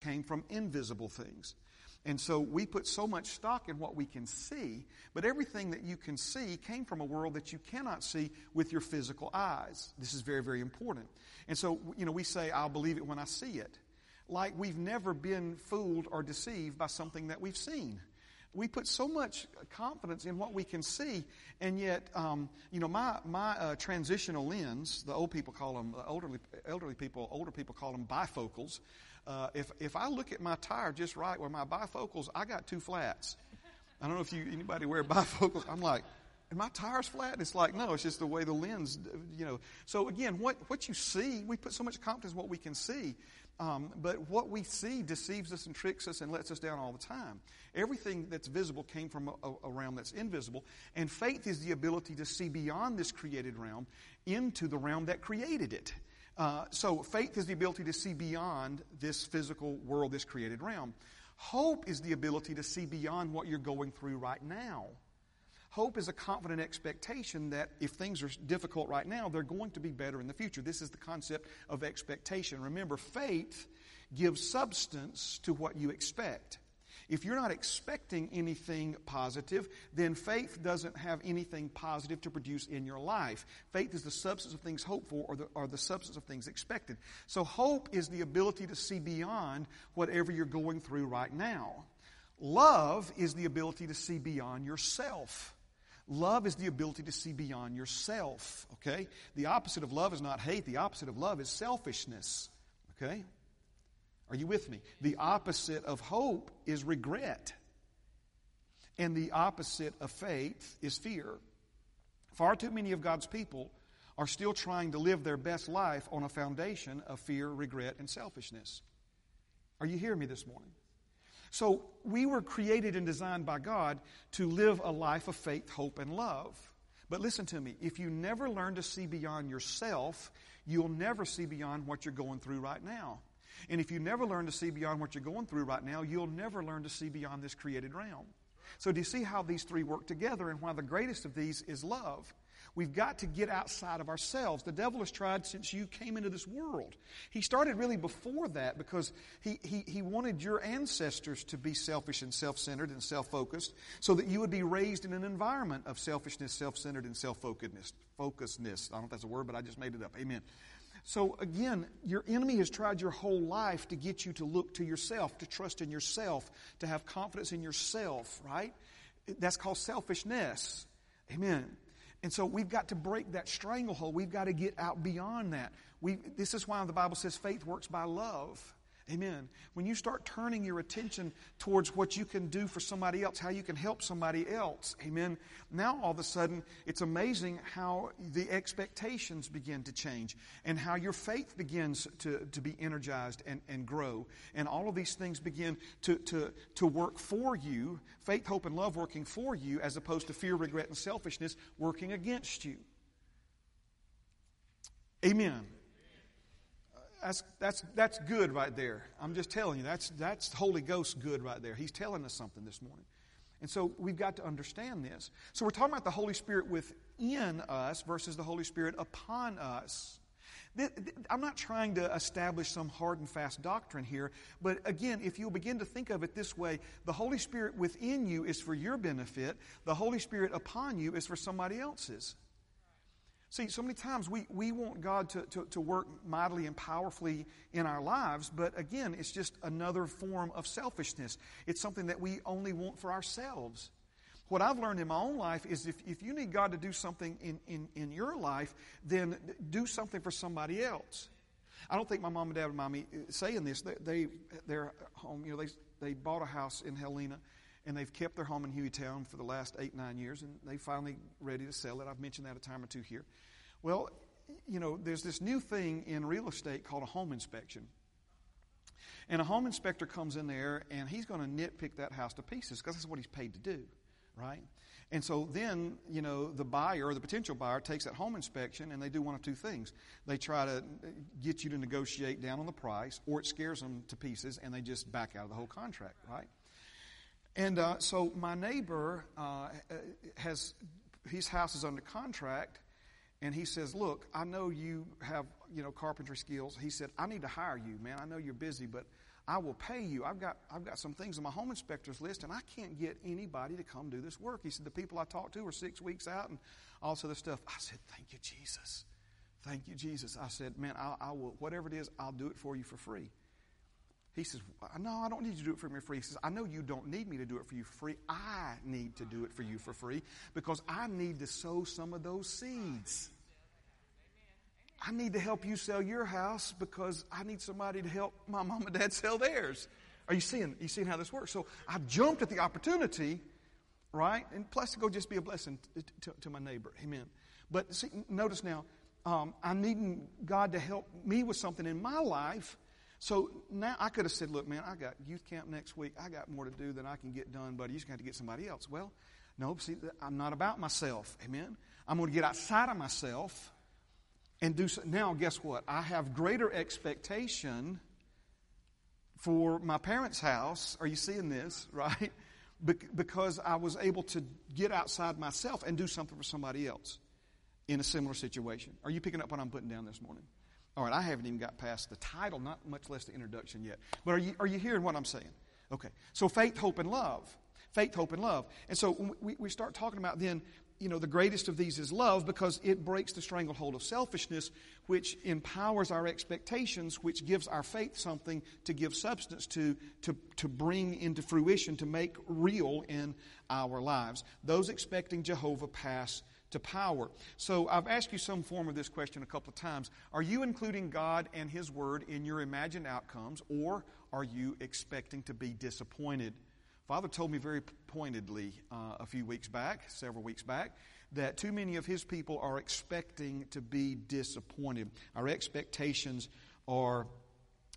came from invisible things. And so we put so much stock in what we can see, but everything that you can see came from a world that you cannot see with your physical eyes. This is very, very important. And so, you know, we say, I'll believe it when I see it. Like we've never been fooled or deceived by something that we've seen. We put so much confidence in what we can see, and yet, um, you know, my my uh, transitional lens, the old people call them, the elderly elderly people, older people call them bifocals. Uh, if, if I look at my tire just right where my bifocals, I got two flats. I don't know if you anybody wear bifocals. I'm like, and my tire's flat? And it's like, no, it's just the way the lens, you know. So again, what, what you see, we put so much confidence in what we can see. Um, but what we see deceives us and tricks us and lets us down all the time. Everything that's visible came from a, a, realm that's invisible. And faith is the ability to see beyond this created realm into the realm that created it. Uh, so faith is the ability to see beyond this physical world, this created realm. Hope is the ability to see beyond what you're going through right now. Hope is a confident expectation that if things are difficult right now, they're going to be better in the future. This is the concept of expectation. Remember, faith gives substance to what you expect. If you're not expecting anything positive, then faith doesn't have anything positive to produce in your life. Faith is the substance of things hoped for or the, or the substance of things expected. So hope is the ability to see beyond whatever you're going through right now. Love is the ability to see beyond yourself. Love is the ability to see beyond yourself, okay? The opposite of love is not hate. The opposite of love is selfishness, okay? Are you with me? The opposite of hope is regret. And the opposite of faith is fear. Far too many of God's people are still trying to live their best life on a foundation of fear, regret, and selfishness. Are you hearing me this morning? So, we were created and designed by God to live a life of faith, hope, and love. But listen to me if you never learn to see beyond yourself, you'll never see beyond what you're going through right now. And if you never learn to see beyond what you're going through right now, you'll never learn to see beyond this created realm. So, do you see how these three work together and why the greatest of these is love? We've got to get outside of ourselves. The devil has tried since you came into this world. He started really before that because he, he, he wanted your ancestors to be selfish and self centered and self focused so that you would be raised in an environment of selfishness, self centered, and self focusedness. Focusedness. I don't know if that's a word, but I just made it up. Amen. So again, your enemy has tried your whole life to get you to look to yourself, to trust in yourself, to have confidence in yourself, right? That's called selfishness. Amen. And so we've got to break that stranglehold. We've got to get out beyond that. We, this is why the Bible says faith works by love. Amen. When you start turning your attention towards what you can do for somebody else, how you can help somebody else, amen. Now all of a sudden, it's amazing how the expectations begin to change and how your faith begins to, to be energized and, and grow. And all of these things begin to, to, to work for you faith, hope, and love working for you as opposed to fear, regret, and selfishness working against you. Amen that's, that's, that's good right there. I'm just telling you, that's, that's Holy Ghost good right there. He's telling us something this morning. And so we've got to understand this. So we're talking about the Holy Spirit within us versus the Holy Spirit upon us. I'm not trying to establish some hard and fast doctrine here, but again, if you'll begin to think of it this way, the Holy Spirit within you is for your benefit, the Holy Spirit upon you is for somebody else's. See, so many times we, we want God to, to, to, work mightily and powerfully in our lives, but again, it's just another form of selfishness. It's something that we only want for ourselves. What I've learned in my own life is if, if you need God to do something in, in, in your life, then do something for somebody else. I don't think my mom and dad would mind me uh, saying this. They, they, they're home, you know, they, they bought a house in Helena and they've kept their home in Hueytown for the last eight, nine years, and they finally ready to sell it. I've mentioned that a time or two here. Well, you know, there's this new thing in real estate called a home inspection. And a home inspector comes in there and he's going to nitpick that house to pieces because that's what he's paid to do, right? And so then, you know, the buyer or the potential buyer takes that home inspection and they do one of two things. They try to uh, get you to negotiate down on the price or it scares them to pieces and they just back out of the whole contract, right? And uh, so my neighbor uh, has his house is under contract, and he says, "Look, I know you have you know carpentry skills." He said, "I need to hire you, man. I know you're busy, but I will pay you. I've got, I've got some things on my home inspector's list, and I can't get anybody to come do this work. He said, The people I talked to were six weeks out and all this other stuff. I said, Thank you, Jesus. Thank you, Jesus. I said, Man, I, I will, whatever it is, I'll do it for you for free. He says, No, I don't need you to do it for me for free. He says, I know you don't need me to do it for you free. I need to do it for you for free because I need to sow some of those seeds. I need to help you sell your house because I need somebody to help my mom and dad sell theirs. Are you seeing? You seeing how this works? So I've jumped at the opportunity, right? And plus to go just be a blessing to, to, to my neighbor. Amen. But see, notice now, um, I'm needing God to help me with something in my life. So now I could have said, look, man, I got youth camp next week. I got more to do than I can get done, buddy. Going to have to get somebody else. Well, no, see, I'm not about myself. Amen. I'm going to get outside of myself and do so. Now, guess what? I have greater expectation for my parents' house. Are you seeing this, right? because I was able to get outside myself and do something for somebody else in a similar situation. Are you picking up what I'm putting down this morning? All right, I haven't even got past the title, not much less the introduction yet. But are you, are you hearing what I'm saying? Okay. So faith, hope, and love. Faith, hope, and love. And so we, we start talking about then you know, the greatest of these is love because it breaks the stranglehold of selfishness, which empowers our expectations, which gives our faith something to give substance to, to, to bring into fruition, to make real in our lives. Those expecting Jehovah pass to power. So I've asked you some form of this question a couple of times. Are you including God and His Word in your imagined outcomes, or are you expecting to be disappointed? Father told me very pointedly uh, a few weeks back, several weeks back, that too many of his people are expecting to be disappointed. Our expectations are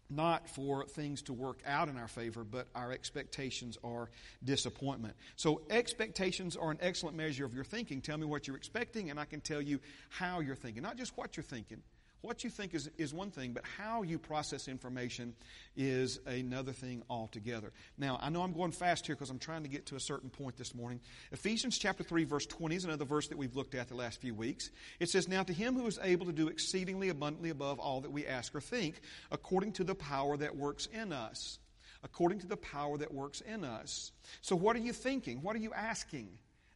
not for things to work out in our favor, but our expectations are disappointment. So, expectations are an excellent measure of your thinking. Tell me what you're expecting, and I can tell you how you're thinking. Not just what you're thinking, what you think is, is one thing, but how you process information is another thing altogether. Now, I know I'm going fast here because I'm trying to get to a certain point this morning. Ephesians chapter 3, verse 20 is another verse that we've looked at the last few weeks. It says, Now to him who is able to do exceedingly abundantly above all that we ask or think, according to the power that works in us. According to the power that works in us. So, what are you thinking? What are you asking?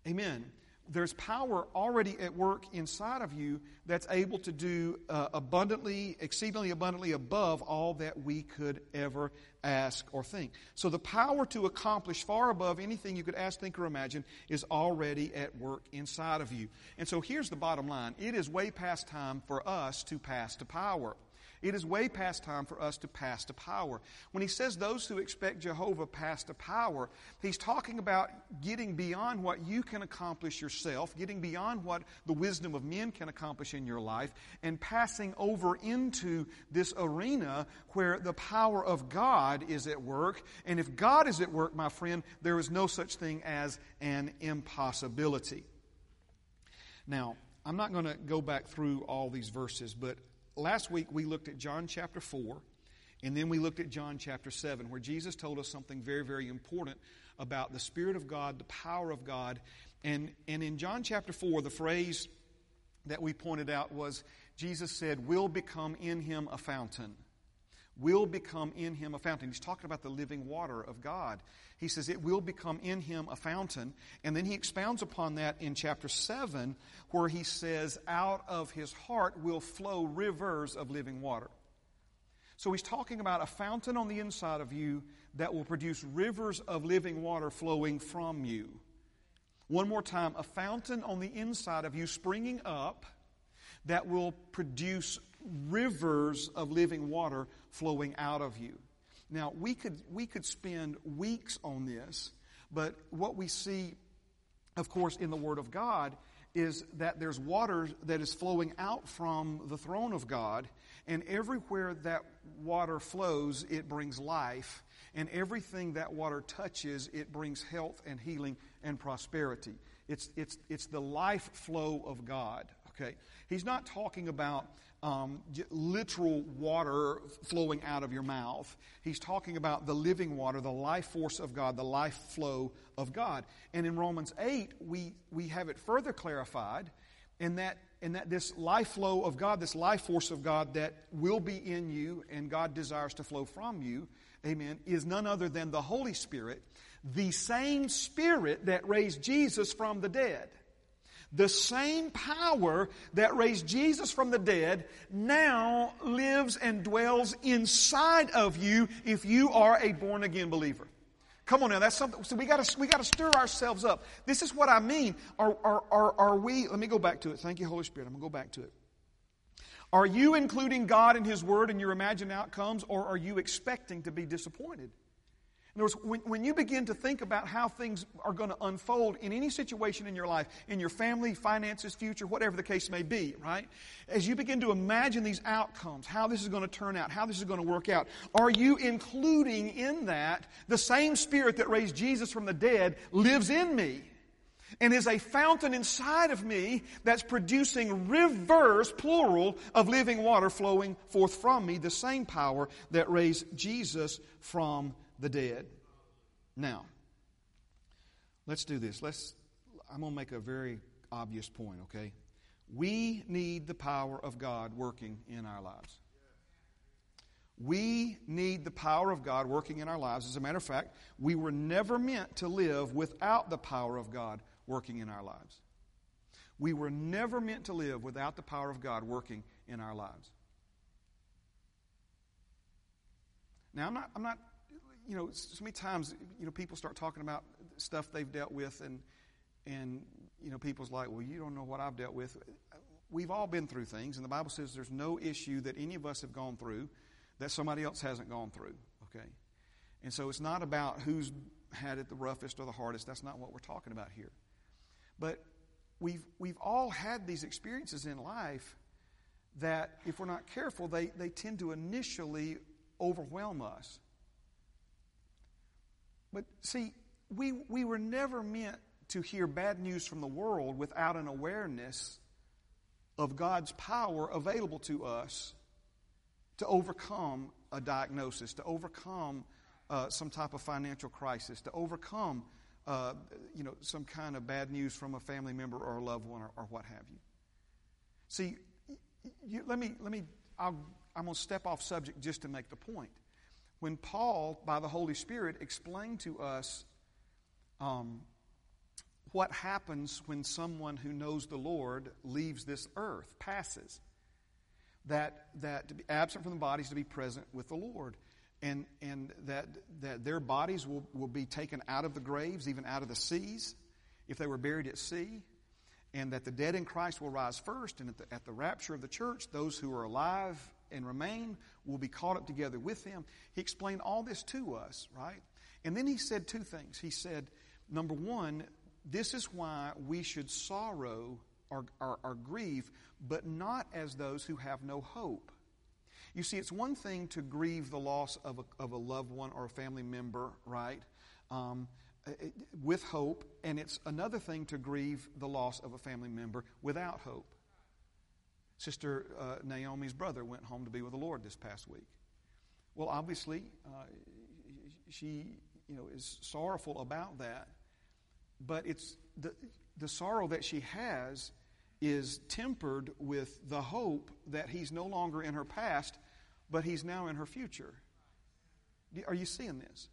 Amen there's power already at work inside of you that's able to do uh, abundantly, exceedingly abundantly above all that we could ever ask or think. So the power to accomplish far above anything you could ask, think, or imagine is already at work inside of you. And so here's the bottom line it is way past time for us to pass to power. It is way past time for us to pass to power. When he says those who expect Jehovah pass to power, he's talking about getting beyond what you can accomplish yourself, getting beyond what the wisdom of men can accomplish in your life, and passing over into this arena where the power of God is at work. And if God is at work, my friend, there is no such thing as an impossibility. Now, I'm not going to go back through all these verses, but last week we looked at John chapter 4, and then we looked at John chapter 7, where Jesus told us something very, very important about the Spirit of God, the power of God. And, and in John chapter 4, the phrase that we pointed out was Jesus said, Will become in him a fountain. Will become in him a fountain. He's talking about the living water of God. He says it will become in him a fountain. And then he expounds upon that in chapter 7, where he says, Out of his heart will flow rivers of living water. So he's talking about a fountain on the inside of you that will produce rivers of living water flowing from you. One more time, a fountain on the inside of you springing up that will produce rivers of living water flowing out of you. Now, we could, we could spend weeks on this, but what we see, of course, in the Word of God is that there's water that is flowing out from the throne of God, and everywhere that water flows, it brings life, and everything that water touches, it brings health and healing and prosperity. It's, it's, it's the life flow of God, okay? He's not talking about um, literal water flowing out of your mouth. He's talking about the living water, the life force of God, the life flow of God. And in Romans 8, we, we have it further clarified in that, in that this life flow of God, this life force of God that will be in you and God desires to flow from you, amen, is none other than the Holy Spirit, the same Spirit that raised Jesus from the dead. The same power that raised Jesus from the dead now lives and dwells inside of you if you are a born again believer. Come on now, that's something. So we got to we got to stir ourselves up. This is what I mean. Are, are, are, are we? Let me go back to it. Thank you, Holy Spirit. I'm gonna go back to it. Are you including God in His Word in your imagined outcomes, or are you expecting to be disappointed? In other words, when, when you begin to think about how things are going to unfold in any situation in your life, in your family, finances, future, whatever the case may be, right? As you begin to imagine these outcomes, how this is going to turn out, how this is going to work out, are you including in that the same Spirit that raised Jesus from the dead lives in me? and is a fountain inside of me that's producing rivers, plural, of living water flowing forth from me, the same power that raised Jesus from the dead. Now, let's do this. Let's I'm going to make a very obvious point, okay? We need the power of God working in our lives. We need the power of God working in our lives. As a matter of fact, we were never meant to live without the power of God working in our lives. We were never meant to live without the power of God working in our lives. Now, I'm not, I'm not you know, so many times, you know, people start talking about stuff they've dealt with, and, and, you know, people's like, well, you don't know what I've dealt with. We've all been through things, and the Bible says there's no issue that any of us have gone through that somebody else hasn't gone through, okay? And so it's not about who's had it the roughest or the hardest. That's not what we're talking about here. But we've, we've all had these experiences in life that, if we're not careful, they, they tend to initially overwhelm us. But see, we, we were never meant to hear bad news from the world without an awareness of God's power available to us to overcome a diagnosis, to overcome uh, some type of financial crisis, to overcome uh, you know some kind of bad news from a family member or a loved one or, or what have you. See, you, let me let me. i am going to step off subject just to make the point when Paul, by the Holy Spirit, explained to us um, what happens when someone who knows the Lord leaves this earth, passes. That, that to be absent from the bodies to be present with the Lord. And, and that, that their bodies will, will be taken out of the graves, even out of the seas, if they were buried at sea. And that the dead in Christ will rise first. And at the, at the rapture of the church, those who are alive and remain will be caught up together with him. He explained all this to us, right? And then he said two things. He said, number one, this is why we should sorrow or, or, or grieve, but not as those who have no hope. You see, it's one thing to grieve the loss of a, of a loved one or a family member, right? Um, with hope, and it's another thing to grieve the loss of a family member without hope. Sister uh, Naomi's brother went home to be with the Lord this past week. Well, obviously, uh, she you know is sorrowful about that, but it's the the sorrow that she has is tempered with the hope that he's no longer in her past, but he's now in her future. Are you seeing this?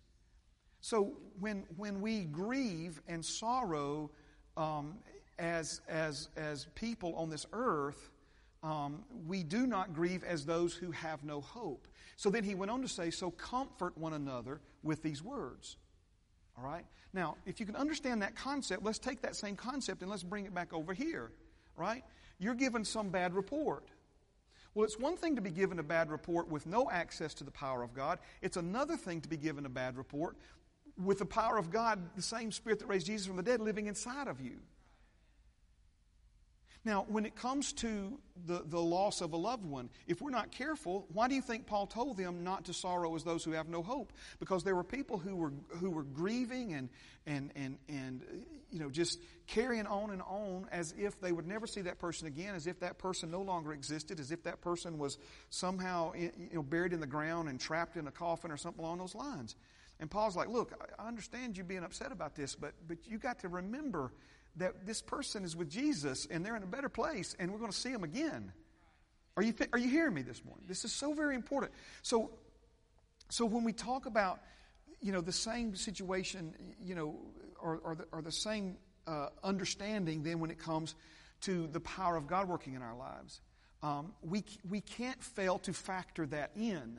So when when we grieve and sorrow um, as as as people on this earth um, we do not grieve as those who have no hope. So then he went on to say, So comfort one another with these words. All right? Now, if you can understand that concept, let's take that same concept and let's bring it back over here. Right? You're given some bad report. Well, it's one thing to be given a bad report with no access to the power of God. It's another thing to be given a bad report with the power of God, the same Spirit that raised Jesus from the dead, living inside of you. Now, when it comes to the, the loss of a loved one, if we're not careful, why do you think Paul told them not to sorrow as those who have no hope? Because there were people who were, who were grieving and, and, and, and, you know, just carrying on and on as if they would never see that person again, as if that person no longer existed, as if that person was somehow, you know, buried in the ground and trapped in a coffin or something along those lines. And Paul's like, look, I understand you being upset about this, but, but you got to remember that this person is with Jesus and they're in a better place and we're going to see them again. Are you, are you hearing me this morning? This is so very important. So, so when we talk about, you know, the same situation, you know, or, or, the, or the same uh, understanding then when it comes to the power of God working in our lives, um, we, we can't fail to factor that in.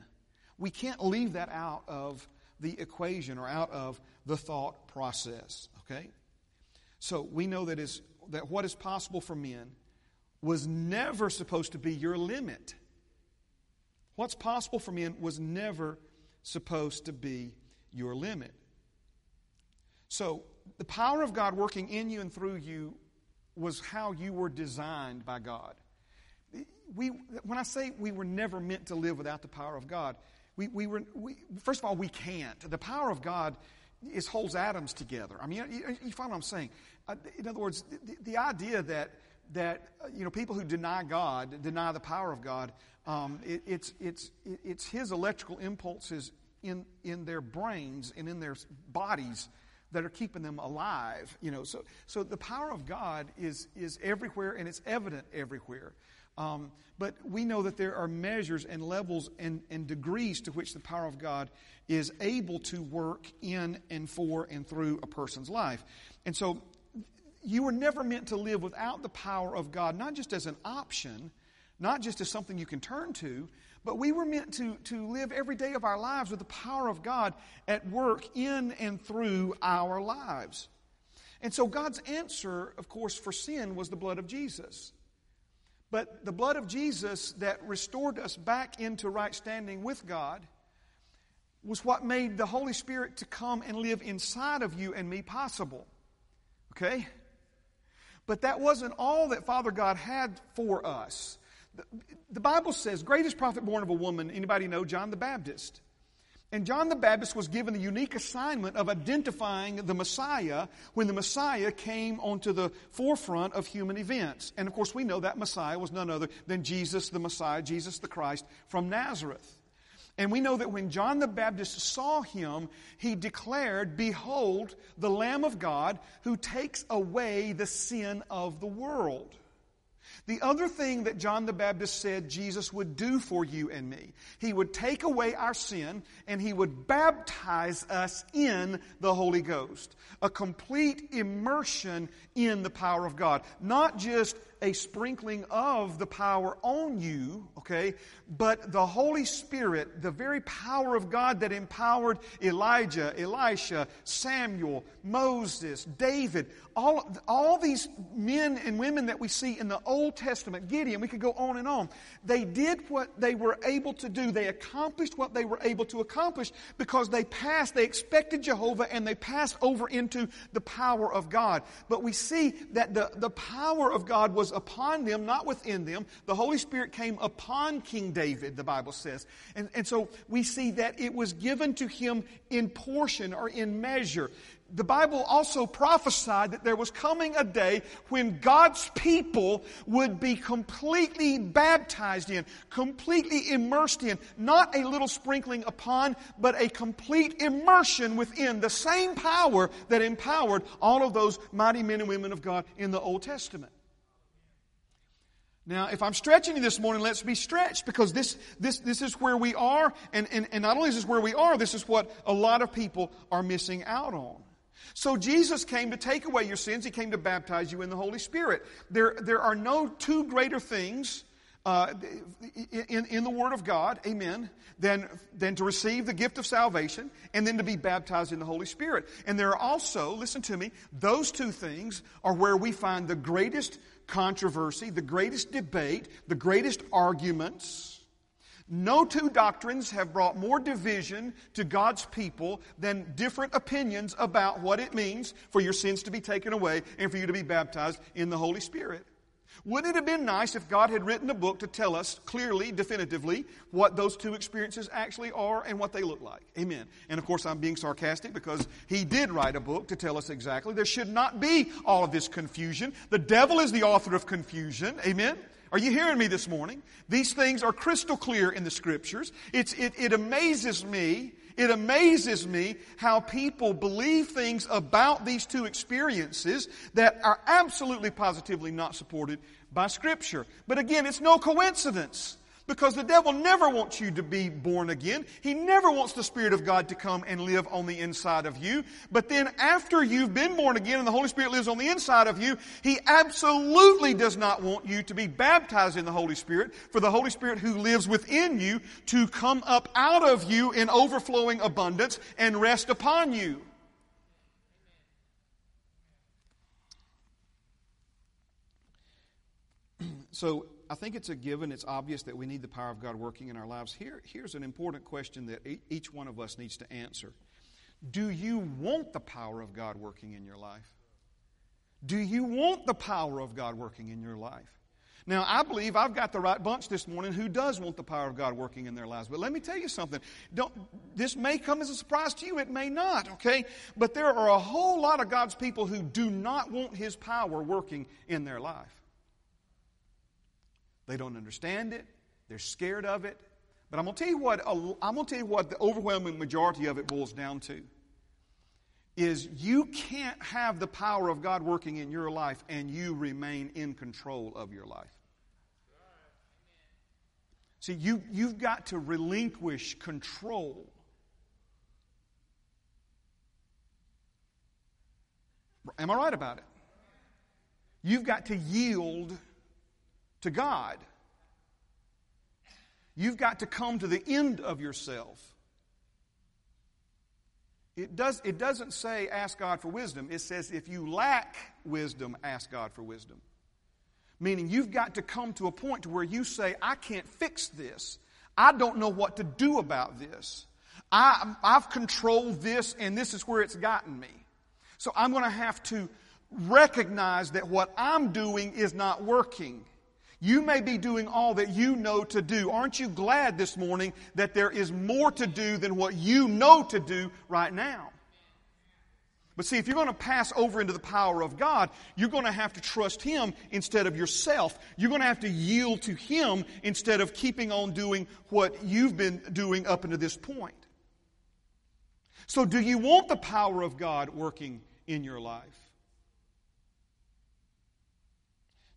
We can't leave that out of the equation or out of the thought process, okay? So we know that, is, that what is possible for men was never supposed to be your limit. What's possible for men was never supposed to be your limit. So, the power of God working in you and through you was how you were designed by God. We, when I say we were never meant to live without the power of God, we, we were, we, first of all, we can't. The power of God is holds atoms together. I mean, you, you follow what I'm saying? Uh, in other words, the, the idea that that uh, you know people who deny God deny the power of God. Um, it, it's it's it's His electrical impulses in in their brains and in their bodies that are keeping them alive. You know, so so the power of God is is everywhere and it's evident everywhere. Um, but we know that there are measures and levels and, and degrees to which the power of God is able to work in and for and through a person's life. And so you were never meant to live without the power of God, not just as an option, not just as something you can turn to, but we were meant to, to live every day of our lives with the power of God at work in and through our lives. And so God's answer, of course, for sin was the blood of Jesus. But the blood of Jesus that restored us back into right standing with God was what made the Holy Spirit to come and live inside of you and me possible. Okay? But that wasn't all that Father God had for us. The, Bible says, greatest prophet born of a woman, anybody know John the Baptist? And John the Baptist was given the unique assignment of identifying the Messiah when the Messiah came onto the forefront of human events. And of course, we know that Messiah was none other than Jesus the Messiah, Jesus the Christ from Nazareth. And we know that when John the Baptist saw him, he declared, Behold, the Lamb of God who takes away the sin of the world. The other thing that John the Baptist said Jesus would do for you and me, he would take away our sin and he would baptize us in the Holy Ghost. A complete immersion in the power of God. Not just a sprinkling of the power on you, okay? But the Holy Spirit, the very power of God that empowered Elijah, Elisha, Samuel, Moses, David, all, all these men and women that we see in the Old Testament, Gideon, we could go on and on. They did what they were able to do. They accomplished what they were able to accomplish because they passed, they expected Jehovah and they passed over into the power of God. But we see that the, the power of God was upon them, not within them. The Holy Spirit came upon King David, the Bible says. And, and so we see that it was given to him in portion or in measure the Bible also prophesied that there was coming a day when God's people would be completely baptized in, completely immersed in, not a little sprinkling upon, but a complete immersion within the same power that empowered all of those mighty men and women of God in the Old Testament. Now, if I'm stretching you this morning, let's be stretched because this, this, this is where we are. And, and, and not only is this where we are, this is what a lot of people are missing out on. So Jesus came to take away your sins. He came to baptize you in the Holy Spirit. There, there are no two greater things uh, in, in the Word of God, amen, than, than to receive the gift of salvation and then to be baptized in the Holy Spirit. And there are also, listen to me, those two things are where we find the greatest controversy, the greatest debate, the greatest arguments. No two doctrines have brought more division to God's people than different opinions about what it means for your sins to be taken away and for you to be baptized in the Holy Spirit. Wouldn't it have been nice if God had written a book to tell us clearly, definitively, what those two experiences actually are and what they look like? Amen. And of course, I'm being sarcastic because He did write a book to tell us exactly. There should not be all of this confusion. The devil is the author of confusion. Amen. Are you hearing me this morning? These things are crystal clear in the scriptures. It's, it, it amazes me it amazes me how people believe things about these two experiences that are absolutely positively not supported by Scripture. But again, it's no coincidence Because the devil never wants you to be born again. He never wants the Spirit of God to come and live on the inside of you. But then after you've been born again and the Holy Spirit lives on the inside of you, He absolutely does not want you to be baptized in the Holy Spirit for the Holy Spirit who lives within you to come up out of you in overflowing abundance and rest upon you. So I think it's a given, it's obvious that we need the power of God working in our lives. Here, here's an important question that each one of us needs to answer Do you want the power of God working in your life? Do you want the power of God working in your life? Now, I believe I've got the right bunch this morning who does want the power of God working in their lives. But let me tell you something. Don't, this may come as a surprise to you, it may not, okay? But there are a whole lot of God's people who do not want His power working in their life. They don't understand it. They're scared of it. But I'm going to tell you what, I'm going to tell you what the overwhelming majority of it boils down to. Is you can't have the power of God working in your life and you remain in control of your life. See, you, you've got to relinquish control. Am I right about it? You've got to yield to God. You've got to come to the end of yourself. It, does, it doesn't say ask God for wisdom. It says if you lack wisdom, ask God for wisdom. Meaning you've got to come to a point to where you say, I can't fix this. I don't know what to do about this. I, I've controlled this and this is where it's gotten me. So I'm going to have to recognize that what I'm doing is not working. You may be doing all that you know to do. Aren't you glad this morning that there is more to do than what you know to do right now? But see, if you're going to pass over into the power of God, you're going to have to trust Him instead of yourself. You're going to have to yield to Him instead of keeping on doing what you've been doing up until this point. So, do you want the power of God working in your life?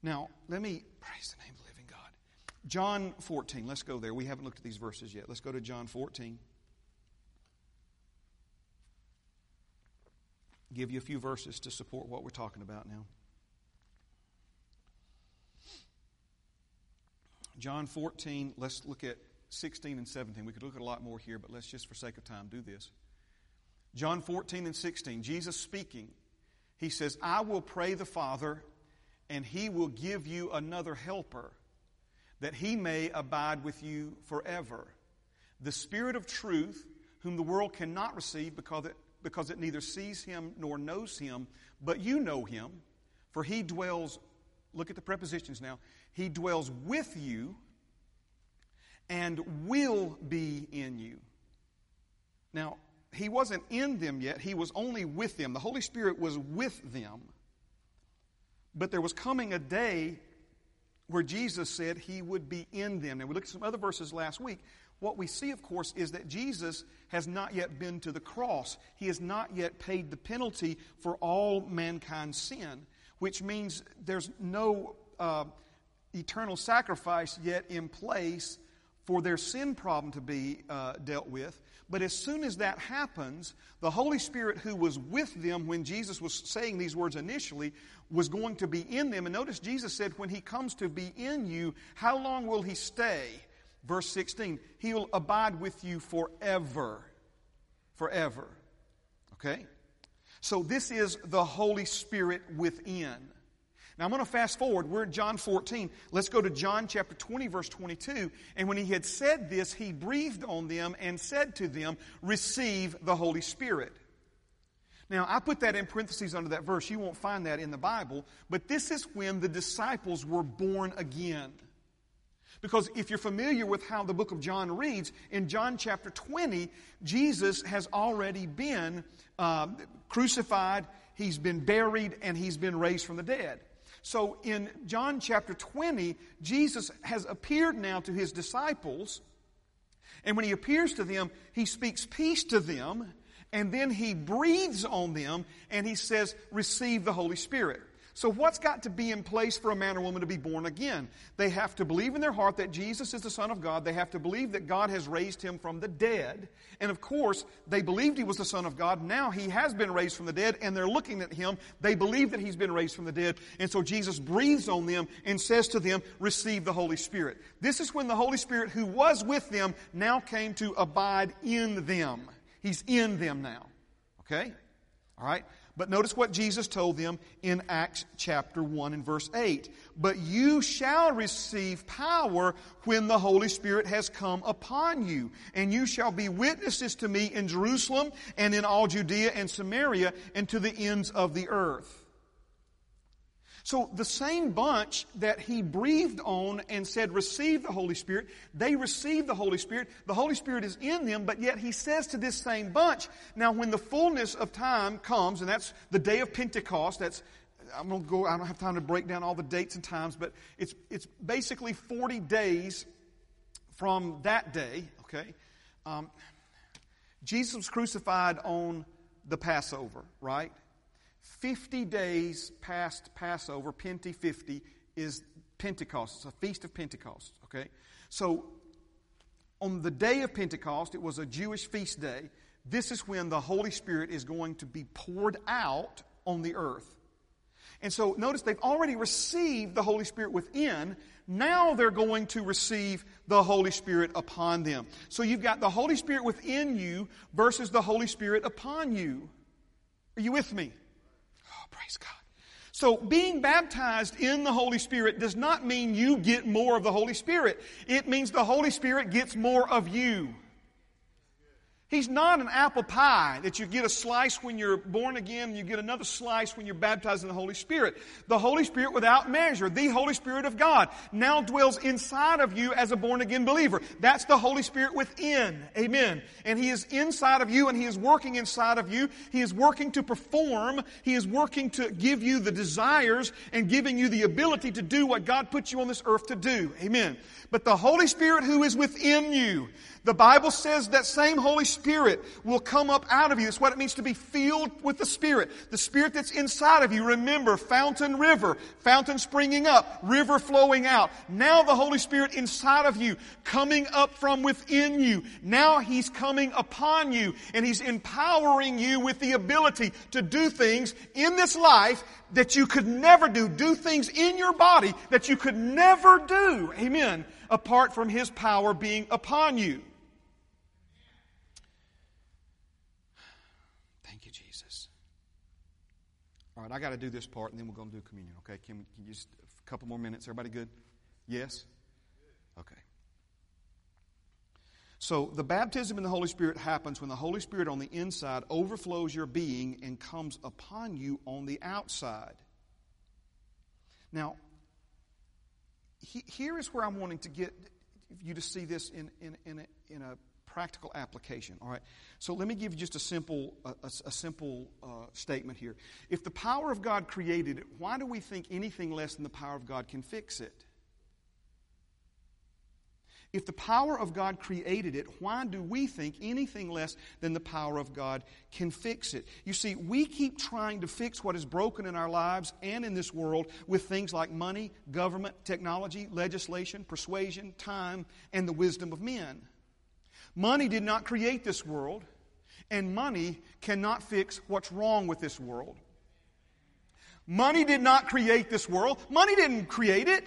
Now, let me praise the name of the living God. John 14, let's go there. We haven't looked at these verses yet. Let's go to John 14. Give you a few verses to support what we're talking about now. John 14, let's look at 16 and 17. We could look at a lot more here, but let's just for sake of time do this. John 14 and 16, Jesus speaking, he says, I will pray the Father, and he will give you another helper, that he may abide with you forever. The Spirit of truth, whom the world cannot receive because it, because it neither sees him nor knows him, but you know him, for he dwells, look at the prepositions now, he dwells with you and will be in you. Now, he wasn't in them yet, he was only with them. The Holy Spirit was with them. But there was coming a day where Jesus said he would be in them. And we looked at some other verses last week. What we see, of course, is that Jesus has not yet been to the cross. He has not yet paid the penalty for all mankind's sin, which means there's no uh, eternal sacrifice yet in place for their sin problem to be uh, dealt with. But as soon as that happens, the Holy Spirit who was with them when Jesus was saying these words initially was going to be in them. And notice Jesus said, when he comes to be in you, how long will he stay? Verse 16, he will abide with you forever. Forever. Okay? So this is the Holy Spirit within. Now I'm going to fast forward. We're in John 14. Let's go to John chapter 20, verse 22. And when he had said this, he breathed on them and said to them, Receive the Holy Spirit. Now, I put that in parentheses under that verse. You won't find that in the Bible, but this is when the disciples were born again. Because if you're familiar with how the book of John reads, in John chapter 20, Jesus has already been uh, crucified, he's been buried, and he's been raised from the dead. So in John chapter 20, Jesus has appeared now to his disciples. And when he appears to them, he speaks peace to them. And then he breathes on them and he says, Receive the Holy Spirit. So, what's got to be in place for a man or woman to be born again? They have to believe in their heart that Jesus is the Son of God. They have to believe that God has raised him from the dead. And of course, they believed he was the Son of God. Now he has been raised from the dead, and they're looking at him. They believe that he's been raised from the dead. And so Jesus breathes on them and says to them, Receive the Holy Spirit. This is when the Holy Spirit, who was with them, now came to abide in them. He's in them now. Okay? All right? But notice what Jesus told them in Acts chapter 1 and verse 8. But you shall receive power when the Holy Spirit has come upon you, and you shall be witnesses to me in Jerusalem and in all Judea and Samaria and to the ends of the earth. So the same bunch that he breathed on and said, receive the Holy Spirit, they received the Holy Spirit. The Holy Spirit is in them, but yet he says to this same bunch, now when the fullness of time comes, and that's the day of Pentecost, that's I'm going to go, I don't have time to break down all the dates and times, but it's, it's basically 40 days from that day, okay? Um, Jesus was crucified on the Passover, right? 50 days past Passover, Penti 50, is Pentecost. It's a feast of Pentecost, okay? So, on the day of Pentecost, it was a Jewish feast day. This is when the Holy Spirit is going to be poured out on the earth. And so, notice they've already received the Holy Spirit within. Now they're going to receive the Holy Spirit upon them. So, you've got the Holy Spirit within you versus the Holy Spirit upon you. Are you with me? Praise God. So, being baptized in the Holy Spirit does not mean you get more of the Holy Spirit. It means the Holy Spirit gets more of you. He's not an apple pie that you get a slice when you're born again and you get another slice when you're baptized in the Holy Spirit. The Holy Spirit without measure, the Holy Spirit of God, now dwells inside of you as a born again believer. That's the Holy Spirit within. Amen. And He is inside of you and He is working inside of you. He is working to perform. He is working to give you the desires and giving you the ability to do what God put you on this earth to do. Amen. But the Holy Spirit who is within you, the Bible says that same Holy Spirit will come up out of you. That's what it means to be filled with the Spirit. The Spirit that's inside of you. Remember, fountain river, fountain springing up, river flowing out. Now the Holy Spirit inside of you, coming up from within you. Now He's coming upon you and He's empowering you with the ability to do things in this life that you could never do. Do things in your body that you could never do. Amen. Apart from His power being upon you. All right, I got to do this part, and then we're going to do communion. Okay, can, we, can you just a couple more minutes? Everybody good? Yes. Okay. So the baptism in the Holy Spirit happens when the Holy Spirit on the inside overflows your being and comes upon you on the outside. Now, he, here is where I'm wanting to get you to see this in, in, in, a, in a practical application. All right. So let me give you just a simple, a, a, simple uh, statement here. If the power of God created it, why do we think anything less than the power of God can fix it? If the power of God created it, why do we think anything less than the power of God can fix it? You see, we keep trying to fix what is broken in our lives and in this world with things like money, government, technology, legislation, persuasion, time, and the wisdom of men. Money did not create this world, and money cannot fix what's wrong with this world. Money did not create this world. Money didn't create it,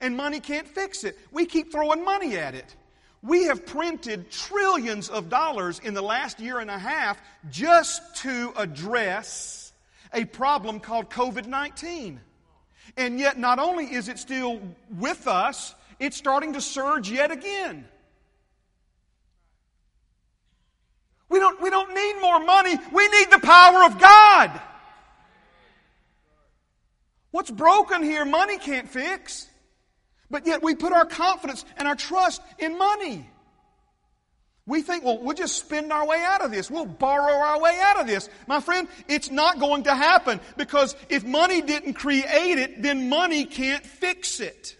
and money can't fix it. We keep throwing money at it. We have printed trillions of dollars in the last year and a half just to address a problem called COVID 19. And yet, not only is it still with us, it's starting to surge yet again. We don't, we don't need more money. We need the power of God. What's broken here, money can't fix. But yet we put our confidence and our trust in money. We think, well, we'll just spend our way out of this. We'll borrow our way out of this. My friend, it's not going to happen because if money didn't create it, then money can't fix it.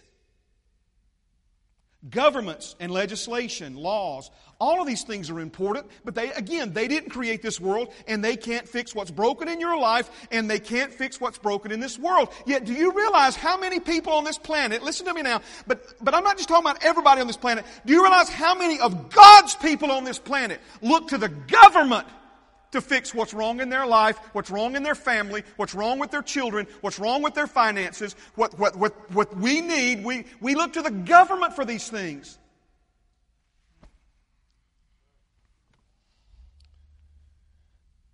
Governments and legislation, laws, all of these things are important, but they, again, they didn't create this world and they can't fix what's broken in your life and they can't fix what's broken in this world. Yet, do you realize how many people on this planet, listen to me now, but, but I'm not just talking about everybody on this planet, do you realize how many of God's people on this planet look to the government to fix what's wrong in their life, what's wrong in their family, what's wrong with their children, what's wrong with their finances, what, what, what, what we need. We, we look to the government for these things.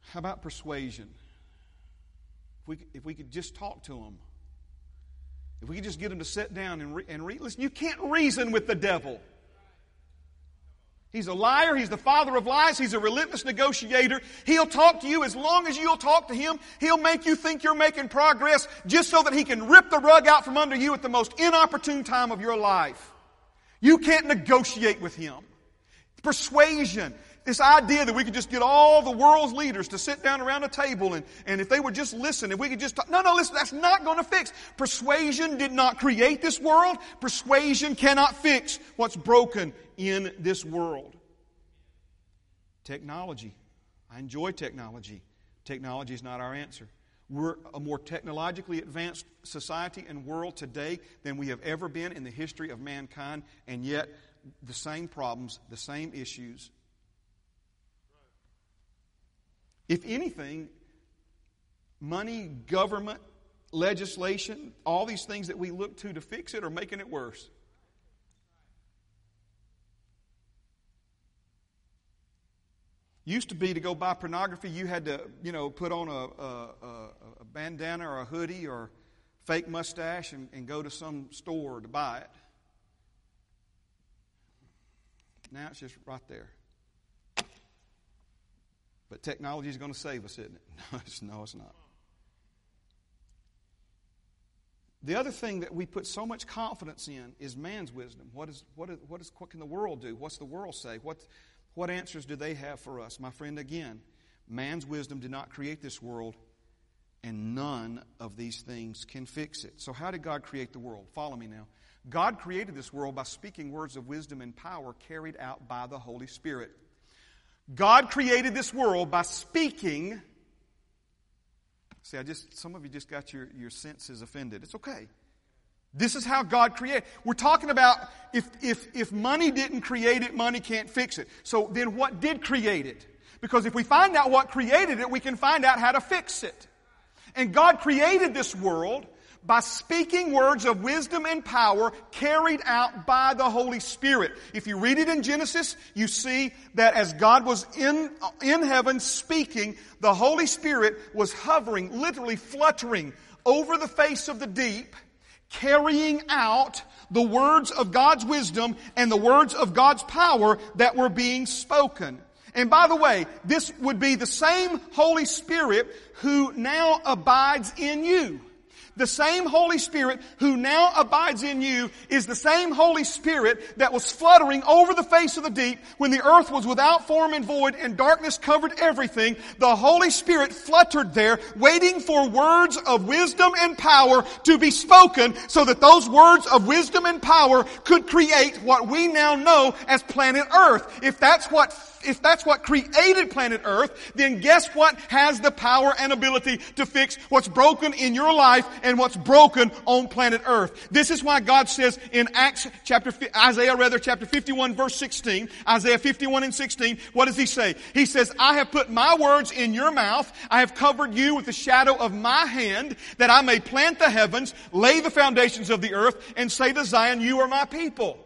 How about persuasion? If we, if we could just talk to them, if we could just get them to sit down and, re, and read, listen, you can't reason with the devil. He's a liar. He's the father of lies. He's a relentless negotiator. He'll talk to you as long as you'll talk to him. He'll make you think you're making progress just so that he can rip the rug out from under you at the most inopportune time of your life. You can't negotiate with him. Persuasion. This idea that we could just get all the world's leaders to sit down around a table and, and if they would just listen, if we could just talk. No, no, listen, that's not going to fix. Persuasion did not create this world. Persuasion cannot fix what's broken in this world. Technology. I enjoy technology. Technology is not our answer. We're a more technologically advanced society and world today than we have ever been in the history of mankind, and yet the same problems, the same issues, If anything, money, government, legislation, all these things that we look to to fix it are making it worse. Used to be to go buy pornography, you had to, you know, put on a, a, a bandana or a hoodie or fake mustache and, and go to some store to buy it. Now it's just right there. But technology is going to save us, isn't it? No, it's, no, it's not. The other thing that we put so much confidence in is man's wisdom. What, is, what, is, what, is, what can the world do? What's the world say? What, what answers do they have for us? My friend, again, man's wisdom did not create this world, and none of these things can fix it. So, how did God create the world? Follow me now. God created this world by speaking words of wisdom and power carried out by the Holy Spirit. God created this world by speaking. See, I just, some of you just got your, your senses offended. It's okay. This is how God created. We're talking about if, if, if money didn't create it, money can't fix it. So then what did create it? Because if we find out what created it, we can find out how to fix it. And God created this world by speaking words of wisdom and power carried out by the Holy Spirit. If you read it in Genesis, you see that as God was in, uh, in heaven speaking, the Holy Spirit was hovering, literally fluttering over the face of the deep, carrying out the words of God's wisdom and the words of God's power that were being spoken. And by the way, this would be the same Holy Spirit who now abides in you. The same Holy Spirit who now abides in you is the same Holy Spirit that was fluttering over the face of the deep when the earth was without form and void and darkness covered everything. The Holy Spirit fluttered there waiting for words of wisdom and power to be spoken so that those words of wisdom and power could create what we now know as planet earth. If that's what if that's what created planet Earth, then guess what has the power and ability to fix what's broken in your life and what's broken on planet Earth. This is why God says in Acts chapter, Isaiah rather, chapter 51 verse 16, Isaiah 51 and 16, what does he say? He says, I have put my words in your mouth. I have covered you with the shadow of my hand that I may plant the heavens, lay the foundations of the earth, and say to Zion, you are my people.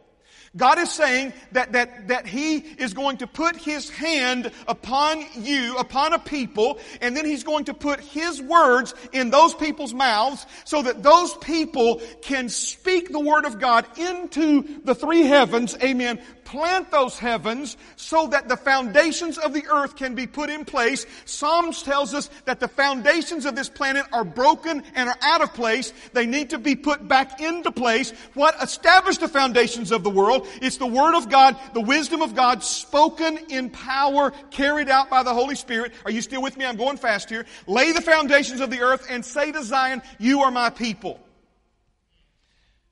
God is saying that, that, that He is going to put His hand upon you, upon a people, and then He's going to put His words in those people's mouths so that those people can speak the Word of God into the three heavens, amen, plant those heavens so that the foundations of the earth can be put in place. Psalms tells us that the foundations of this planet are broken and are out of place. They need to be put back into place. What established the foundations of the world? It's the Word of God, the wisdom of God spoken in power, carried out by the Holy Spirit. Are you still with me? I'm going fast here. Lay the foundations of the earth and say to Zion, you are my people.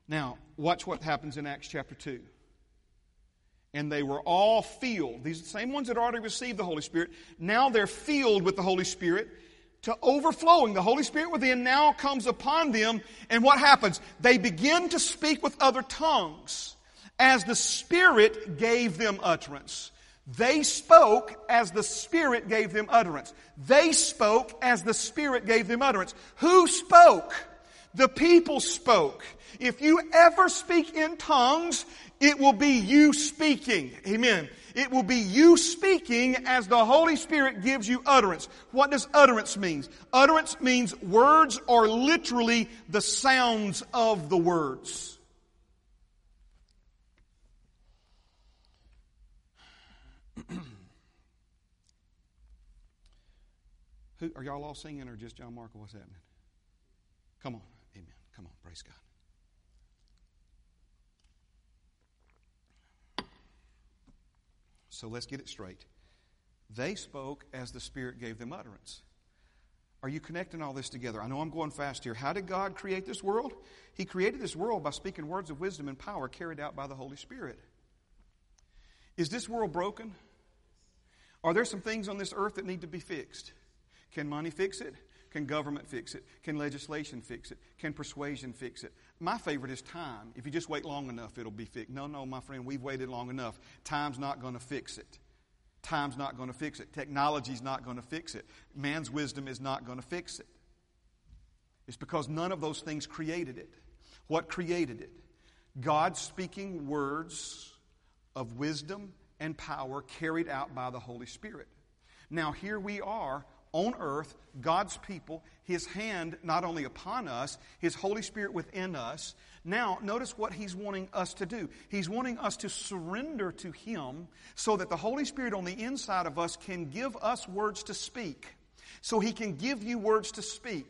Now, watch what happens in Acts chapter 2. And they were all filled. These are the same ones that already received the Holy Spirit. Now they're filled with the Holy Spirit to overflowing. The Holy Spirit within now comes upon them, and what happens? They begin to speak with other tongues as the Spirit gave them utterance. They spoke as the Spirit gave them utterance. They spoke as the Spirit gave them utterance. Who spoke? The people spoke. If you ever speak in tongues, it will be you speaking. Amen. It will be you speaking as the Holy Spirit gives you utterance. What does utterance mean? Utterance means words are literally the sounds of the words. Who, are y'all all singing or just John Markle? What's happening? Come on. Come on. Praise God. So let's get it straight. They spoke as the Spirit gave them utterance. Are you connecting all this together? I know I'm going fast here. How did God create this world? He created this world by speaking words of wisdom and power carried out by the Holy Spirit. Is this world broken? Are there some things on this earth that need to be fixed? Can money fix it? Can government fix it? Can legislation fix it? Can persuasion fix it? My favorite is time. If you just wait long enough, it'll be fixed. No, no, my friend, we've waited long enough. Time's not going to fix it. Time's not going to fix it. Technology's not going to fix it. Man's wisdom is not going to fix it. It's because none of those things created it. What created it? God speaking words of wisdom and power carried out by the Holy Spirit. Now, here we are on earth, God's people, His hand not only upon us, His Holy Spirit within us. Now, notice what He's wanting us to do. He's wanting us to surrender to Him so that the Holy Spirit on the inside of us can give us words to speak. So He can give you words to speak.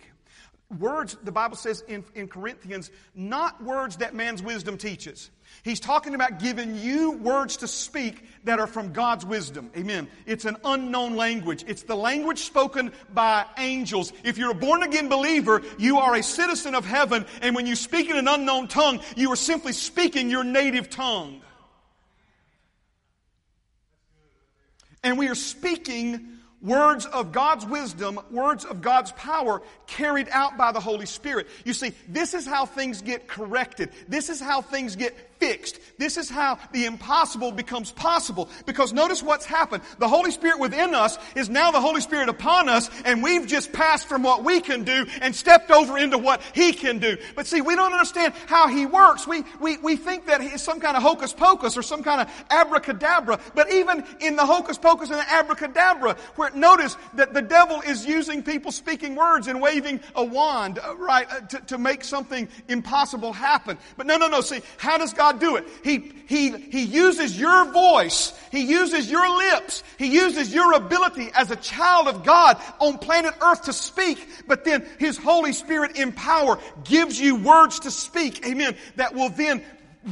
Words, the Bible says in, in Corinthians, not words that man's wisdom teaches. He's talking about giving you words to speak that are from God's wisdom. Amen. It's an unknown language. It's the language spoken by angels. If you're a born again believer, you are a citizen of heaven, and when you speak in an unknown tongue, you are simply speaking your native tongue. And we are speaking words of God's wisdom, words of God's power carried out by the Holy Spirit. You see, this is how things get corrected. This is how things get fixed. This is how the impossible becomes possible. Because notice what's happened. The Holy Spirit within us is now the Holy Spirit upon us, and we've just passed from what we can do and stepped over into what He can do. But see, we don't understand how He works. We, we, we think that He's some kind of hocus pocus or some kind of abracadabra. But even in the hocus pocus and the abracadabra, where notice that the devil is using people speaking words and waving a wand, uh, right, uh, to, to make something impossible happen. But no, no, no. See, how does God God do it? He, he, he uses your voice. He uses your lips. He uses your ability as a child of God on planet earth to speak. But then His Holy Spirit in power gives you words to speak. Amen. That will then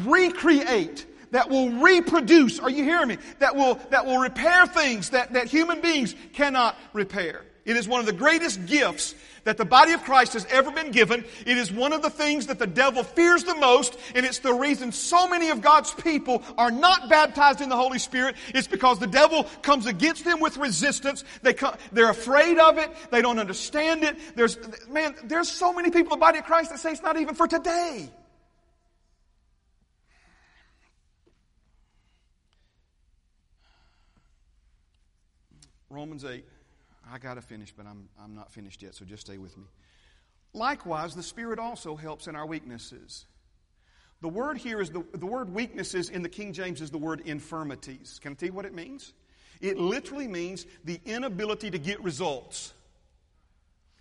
recreate that will reproduce. Are you hearing me? That will, that will repair things that, that human beings cannot repair. It is one of the greatest gifts that the body of Christ has ever been given. It is one of the things that the devil fears the most, and it's the reason so many of God's people are not baptized in the Holy Spirit. It's because the devil comes against them with resistance. They come, they're afraid of it. They don't understand it. There's, man, there's so many people in the body of Christ that say it's not even for today. Romans 8. I got to finish, but I'm, I'm not finished yet, so just stay with me. Likewise, the Spirit also helps in our weaknesses. The word here is the, the word weaknesses in the King James is the word infirmities. Can I tell you what it means? It literally means the inability to get results.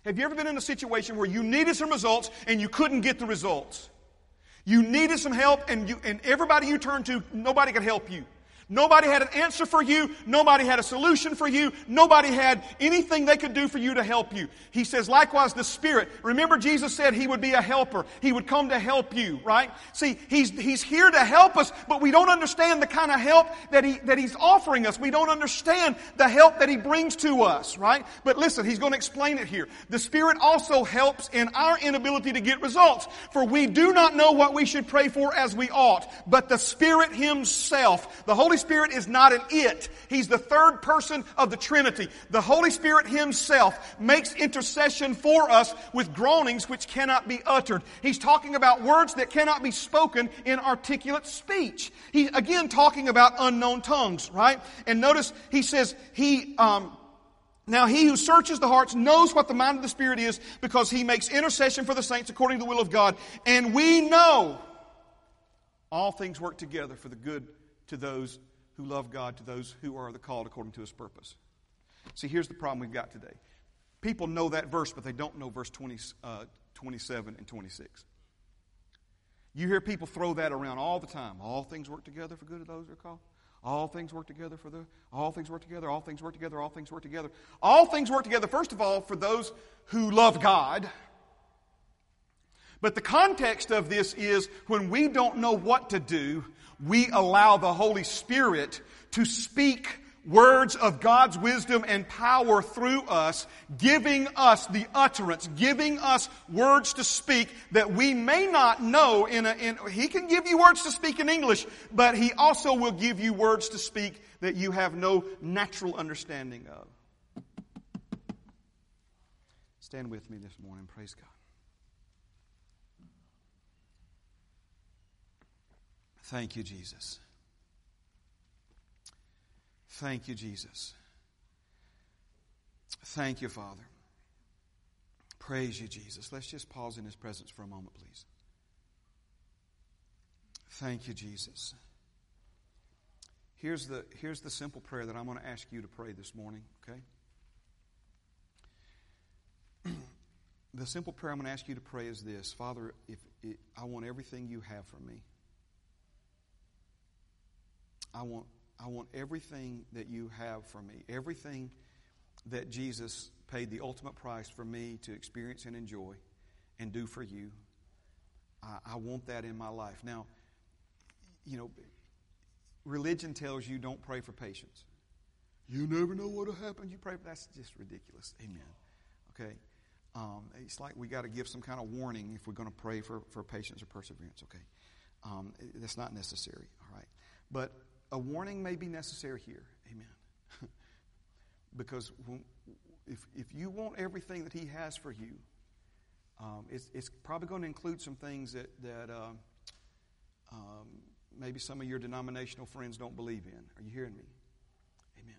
Have you ever been in a situation where you needed some results and you couldn't get the results? You needed some help and, you, and everybody you turned to, nobody could help you. Nobody had an answer for you. Nobody had a solution for you. Nobody had anything they could do for you to help you. He says, likewise, the Spirit. Remember, Jesus said He would be a helper. He would come to help you, right? See, He's, he's here to help us, but we don't understand the kind of help that, he, that He's offering us. We don't understand the help that He brings to us, right? But listen, He's going to explain it here. The Spirit also helps in our inability to get results. For we do not know what we should pray for as we ought, but the Spirit Himself, the Holy Holy Spirit is not an it. He's the third person of the Trinity. The Holy Spirit Himself makes intercession for us with groanings which cannot be uttered. He's talking about words that cannot be spoken in articulate speech. He's again talking about unknown tongues, right? And notice He says, He, um, now he who searches the hearts knows what the mind of the Spirit is because he makes intercession for the saints according to the will of God. And we know all things work together for the good to those who love God, to those who are the called according to his purpose. See, here's the problem we've got today. People know that verse, but they don't know verse 20, uh, 27 and 26. You hear people throw that around all the time. All things work together for good of those who are called. All things work together for the, all things work together, all things work together, all things work together. All things work together, first of all, for those who love God. But the context of this is when we don't know what to do, we allow the Holy Spirit to speak words of God's wisdom and power through us, giving us the utterance, giving us words to speak that we may not know in a, in, He can give you words to speak in English, but He also will give you words to speak that you have no natural understanding of. Stand with me this morning. Praise God. Thank you, Jesus. Thank you, Jesus. Thank you, Father. Praise you, Jesus. Let's just pause in His presence for a moment, please. Thank you, Jesus. Here's the, here's the simple prayer that I'm going to ask you to pray this morning, okay? the simple prayer I'm going to ask you to pray is this Father, if it, I want everything you have for me. I want I want everything that you have for me, everything that Jesus paid the ultimate price for me to experience and enjoy and do for you. I, I want that in my life. Now, you know, religion tells you don't pray for patience. You never know what'll happen. You pray. For that's just ridiculous. Amen. Okay. Um, it's like we got to give some kind of warning if we're going to pray for, for patience or perseverance. Okay. Um, that's not necessary. All right. But a warning may be necessary here. Amen. because if, if you want everything that He has for you, um, it's, it's, probably going to include some things that, that uh, um, maybe some of your denominational friends don't believe in. Are you hearing me? Amen.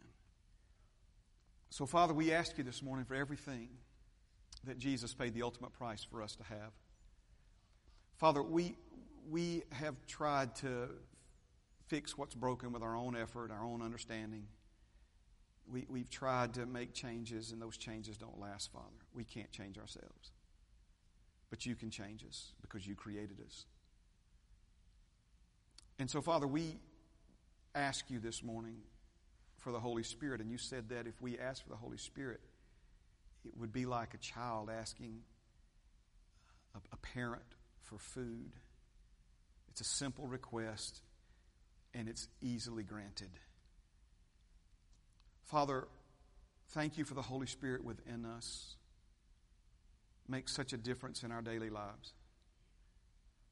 So, Father, we ask you this morning for everything that Jesus paid the ultimate price for us to have. Father, we, we have tried to fix what's broken with our own effort, our own understanding. We, we've tried to make changes, and those changes don't last, Father. We can't change ourselves. But you can change us because you created us. And so, Father, we ask you this morning for the Holy Spirit, and you said that if we ask for the Holy Spirit, it would be like a child asking a, a parent for food. It's a simple request and it's easily granted. Father, thank you for the Holy Spirit within us. Makes such a difference in our daily lives.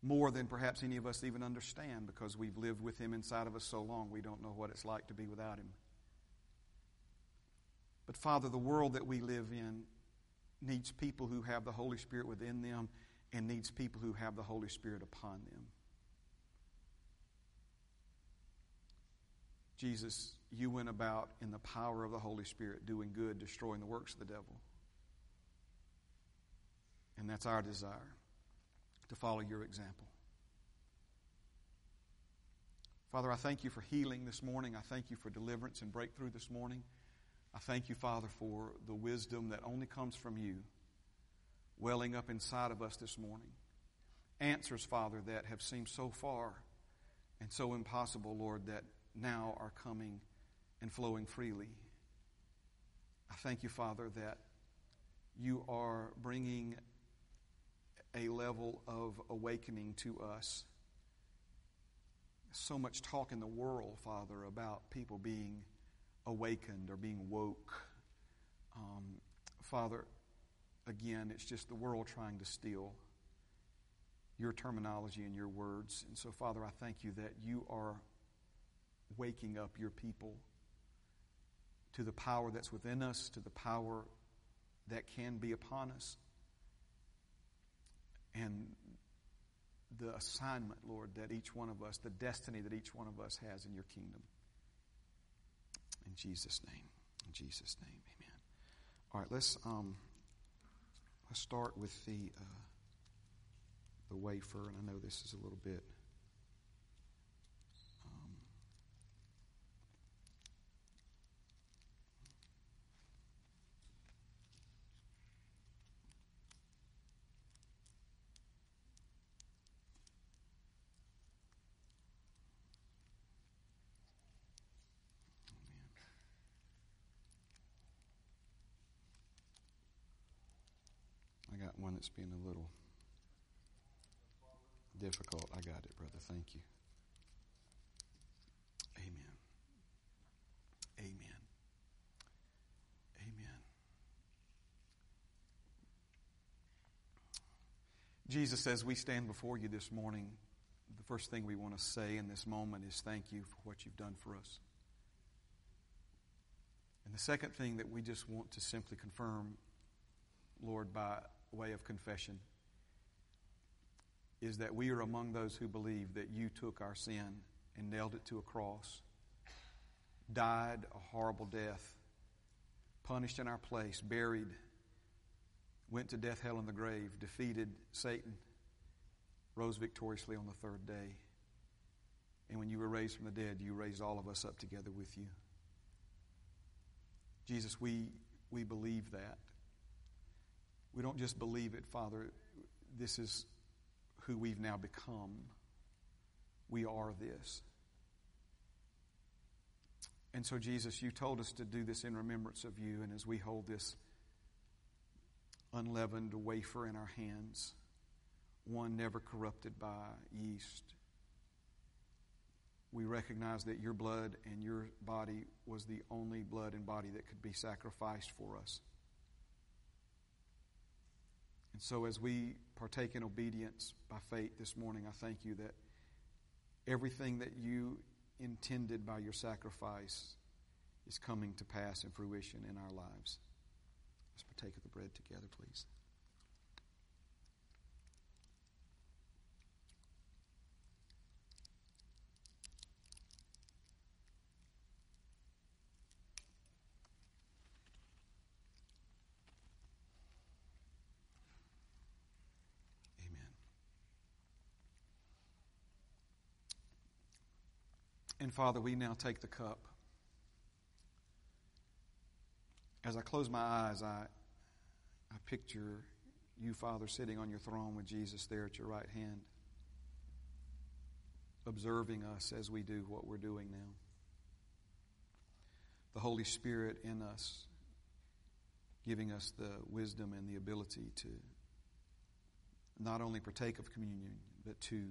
More than perhaps any of us even understand because we've lived with Him inside of us so long, we don't know what it's like to be without Him. But Father, the world that we live in needs people who have the Holy Spirit within them and needs people who have the Holy Spirit upon them. Jesus, you went about in the power of the Holy Spirit doing good, destroying the works of the devil. And that's our desire to follow your example. Father, I thank you for healing this morning. I thank you for deliverance and breakthrough this morning. I thank you, Father, for the wisdom that only comes from you welling up inside of us this morning. Answers, Father, that have seemed so far and so impossible, Lord, that now are coming and flowing freely. I thank you, Father, that you are bringing a level of awakening to us. So much talk in the world, Father, about people being awakened or being woke. Um, Father, again, it's just the world trying to steal your terminology and your words. And so, Father, I thank you that you are waking up your people to the power that's within us, to the power that can be upon us, and the assignment, Lord, that each one of us, the destiny that each one of us has in your kingdom. In Jesus' name. In Jesus' name. Amen. All right, let's um, let's start with the uh, the wafer, and I know this is a little bit. Um, I got one that's being a little difficult. I got it, brother. Thank you. Amen. Amen. Amen. Jesus, as we stand before you this morning, the first thing we want to say in this moment is thank you for what you've done for us. And the second thing that we just want to simply confirm, Lord, by way of confession, is that we are among those who believe that you took our sin and nailed it to a cross, died a horrible death, punished in our place, buried, went to death, hell, and the grave, defeated Satan, rose victoriously on the third day. And when you were raised from the dead, you raised all of us up together with you. Jesus, we, we believe that. We don't just believe it, Father. This is who we've now become. We are this. And so, Jesus, you told us to do this in remembrance of you, and as we hold this unleavened wafer in our hands, one never corrupted by yeast, we recognize that your blood and your body was the only blood and body that could be sacrificed for us. And so, as we partake in obedience by faith this morning, I thank you that everything that you intended by your sacrifice is coming to pass and fruition in our lives. Let's partake of the bread together, please. And Father, we now take the cup. As I close my eyes, I, I picture you, Father, sitting on your throne with Jesus there at your right hand, observing us as we do what we're doing now. The Holy Spirit in us, giving us the wisdom and the ability to not only partake of communion, but to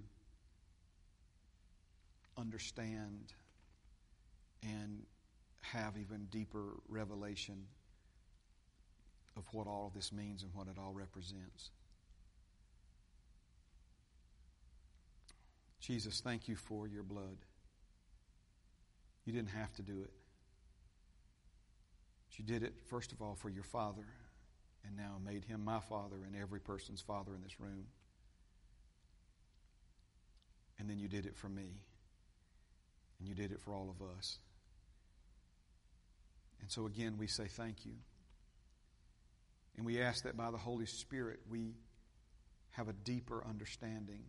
understand and have even deeper revelation of what all of this means and what it all represents. Jesus, thank you for your blood. You didn't have to do it. But you did it, first of all, for your Father, and now made him my Father and every person's Father in this room. And then you did it for me. And you did it for all of us. And so again, we say thank you. And we ask that by the Holy Spirit, we have a deeper understanding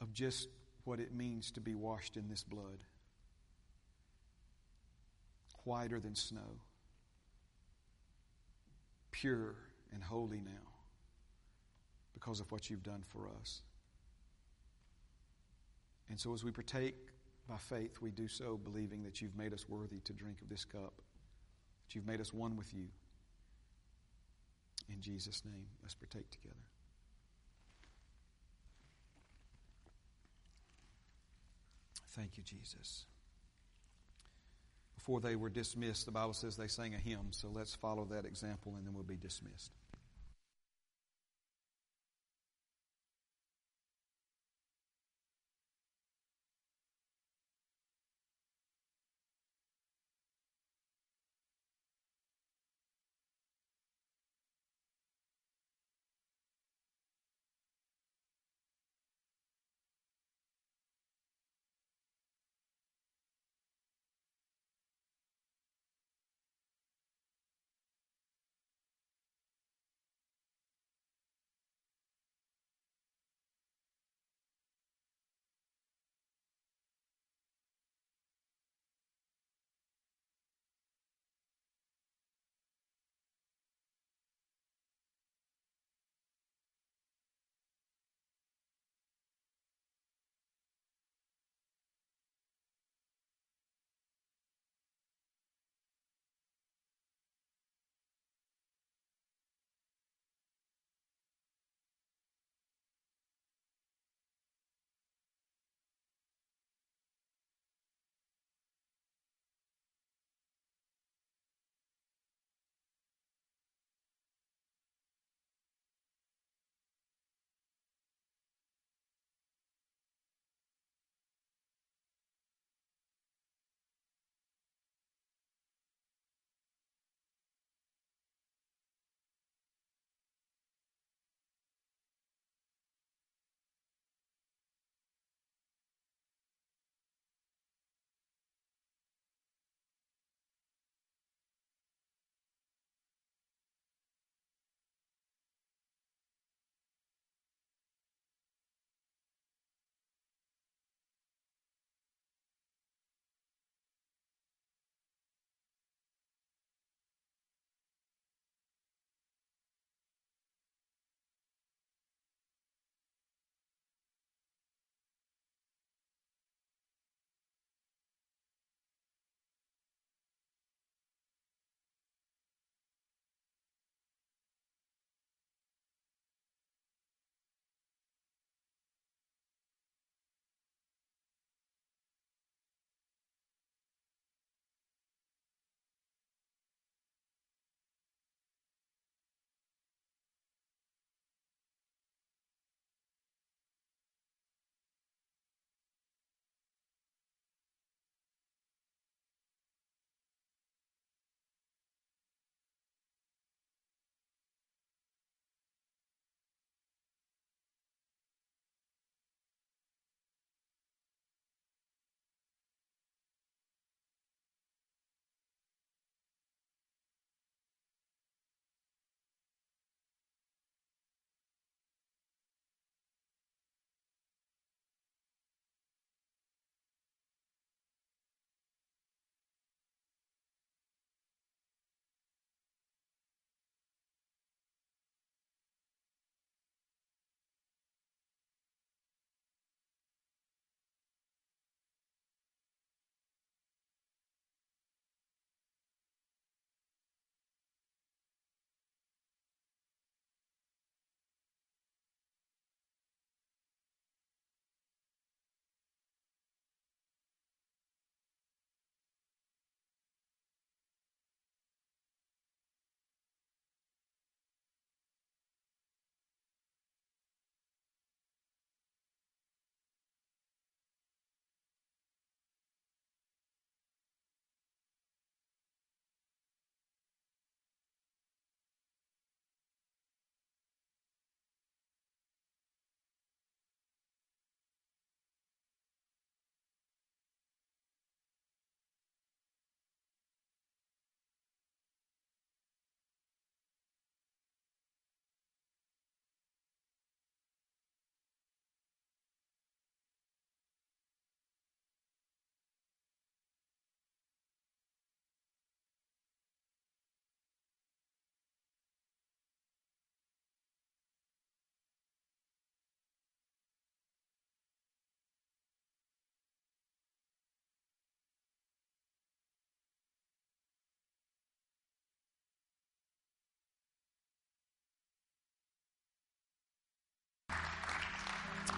of just what it means to be washed in this blood. Whiter than snow, pure and holy now because of what you've done for us. And so as we partake by faith, we do so believing that you've made us worthy to drink of this cup, that you've made us one with you. In Jesus' name, let's partake together. Thank you, Jesus. Before they were dismissed, the Bible says they sang a hymn, so let's follow that example and then we'll be dismissed.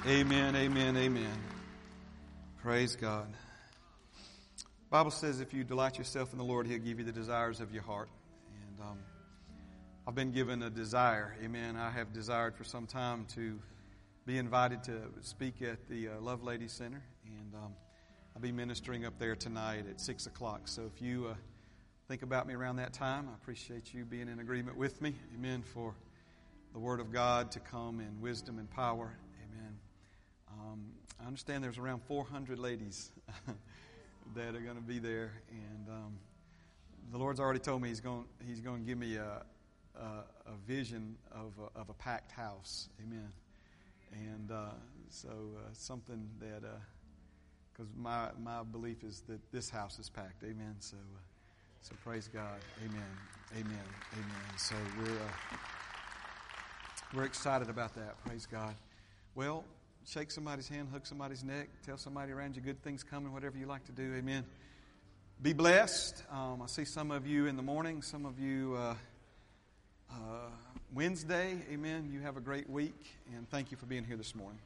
Amen, amen, amen. Praise God. Bible says if you delight yourself in the Lord, He'll give you the desires of your heart. And um, I've been given a desire. Amen. I have desired for some time to be invited to speak at the uh, Lovelady Center, and um, I'll be ministering up there tonight at six o'clock. So if you uh, think about me around that time, I appreciate you being in agreement with me. Amen. For the Word of God to come in wisdom and power. Um, I understand there's around 400 ladies that are going to be there, and um, the Lord's already told me He's going He's going to give me a, a, a vision of a, of a packed house. Amen. And uh, so uh, something that because uh, my my belief is that this house is packed. Amen. So uh, so praise God. Amen. Amen. Amen. So we're. Uh, we're excited about that. Praise God. Well, shake somebody's hand, hug somebody's neck, tell somebody around you good things coming, whatever you like to do. Amen. Be blessed. Um, I see some of you in the morning, some of you uh, uh, Wednesday. Amen. You have a great week, and thank you for being here this morning.